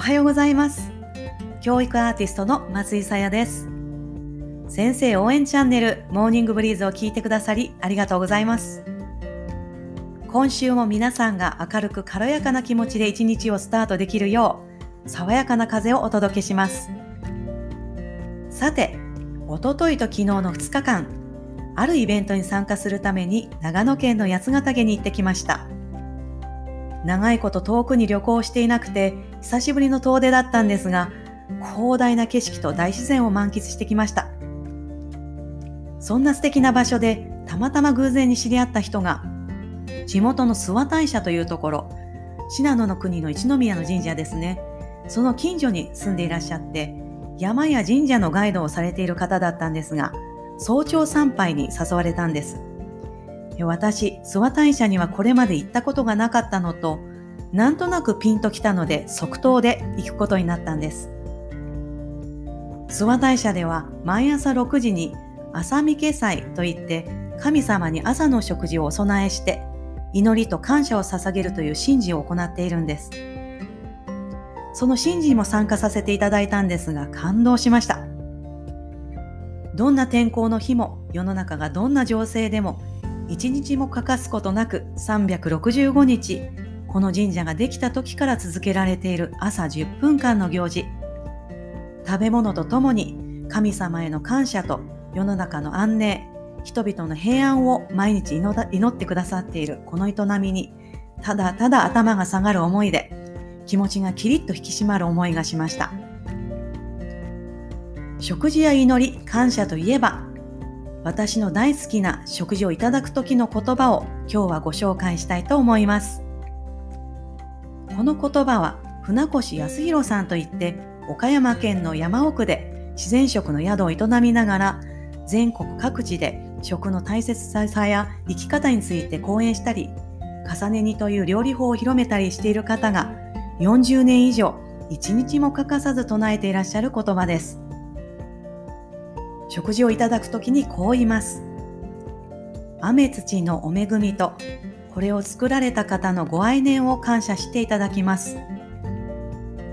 おはようございます。教育アーティストの松井さやです。先生応援チャンネルモーニングブリーズを聞いてくださりありがとうございます。今週も皆さんが明るく軽やかな気持ちで一日をスタートできるよう爽やかな風をお届けします。さておとといと昨日の2日間あるイベントに参加するために長野県の八ヶ岳に行ってきました。長いこと遠くに旅行していなくて久しぶりの遠出だったんですが広大な景色と大自然を満喫してきました。そんな素敵な場所でたまたま偶然に知り合った人が地元の諏訪大社というところ信濃の国の一宮の神社ですね。その近所に住んでいらっしゃって山や神社のガイドをされている方だったんですが早朝参拝に誘われたんです。私、諏訪大社にはこれまで行ったことがなかったのと、なんとなくピンときたので即答で行くことになったんです。諏訪大社では毎朝6時に朝見家祭といって神様に朝の食事をお供えして祈りと感謝を捧げるという神事を行っているんです。その神事も参加させていただいたんですが感動しました。どんな天候の日も世の中がどんな情勢でも一日も欠かすことなく365日この神社ができた時から続けられている朝10分間の行事。食べ物とともに神様への感謝と世の中の安寧人々の平安を毎日祈ってくださっているこの営みにただただ頭が下がる思いで気持ちがキリッと引き締まる思いがしました。食事や祈り感謝といえば私の大好きな食事をいただく時の言葉を今日はご紹介したいと思います。この言葉は船越康弘さんといって岡山県の山奥で自然食の宿を営みながら全国各地で食の大切さや生き方について講演したり重ね煮という料理法を広めたりしている方が40年以上一日も欠かさず唱えていらっしゃる言葉です。食事をいただくときにこう言います。雨土のお恵みと、これを作られた方のご愛念を感謝していただきます。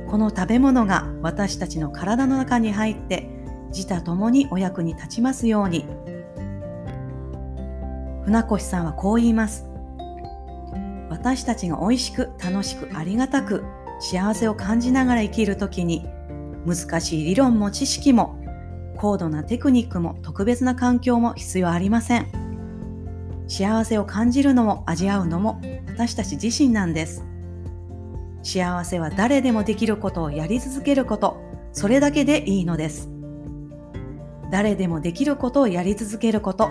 この食べ物が私たちの体の中に入って、自他ともにお役に立ちますように。船越さんはこう言います。私たちが美味しく楽しくありがたく幸せを感じながら生きるときに難しい理論も知識も高度なテクニックも特別な環境も必要ありません。幸せを感じるのも味わうのも私たち自身なんです。幸せは誰でもできることをやり続けること、それだけでいいのです。誰でもできることをやり続けること、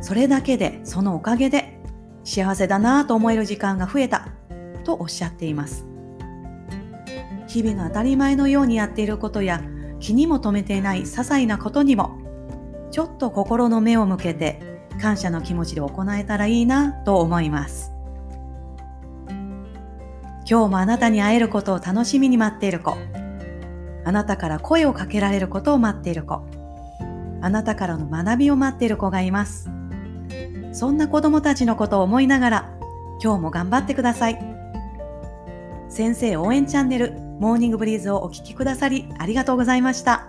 それだけで、そのおかげで幸せだなぁと思える時間が増えたとおっしゃっています。日々の当たり前のようにやっていることや気にも留めていない些細なことにもちょっと心の目を向けて感謝の気持ちで行えたらいいなと思います。今日もあなたに会えることを楽しみに待っている子。あなたから声をかけられることを待っている子。あなたからの学びを待っている子がいます。そんな子供たちのことを思いながら今日も頑張ってください。先生応援チャンネルモーニングブリーズをお聴きくださりありがとうございました。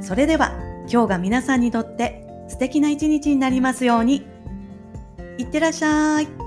それでは今日が皆さんにとって素敵な一日になりますように。いってらっしゃい。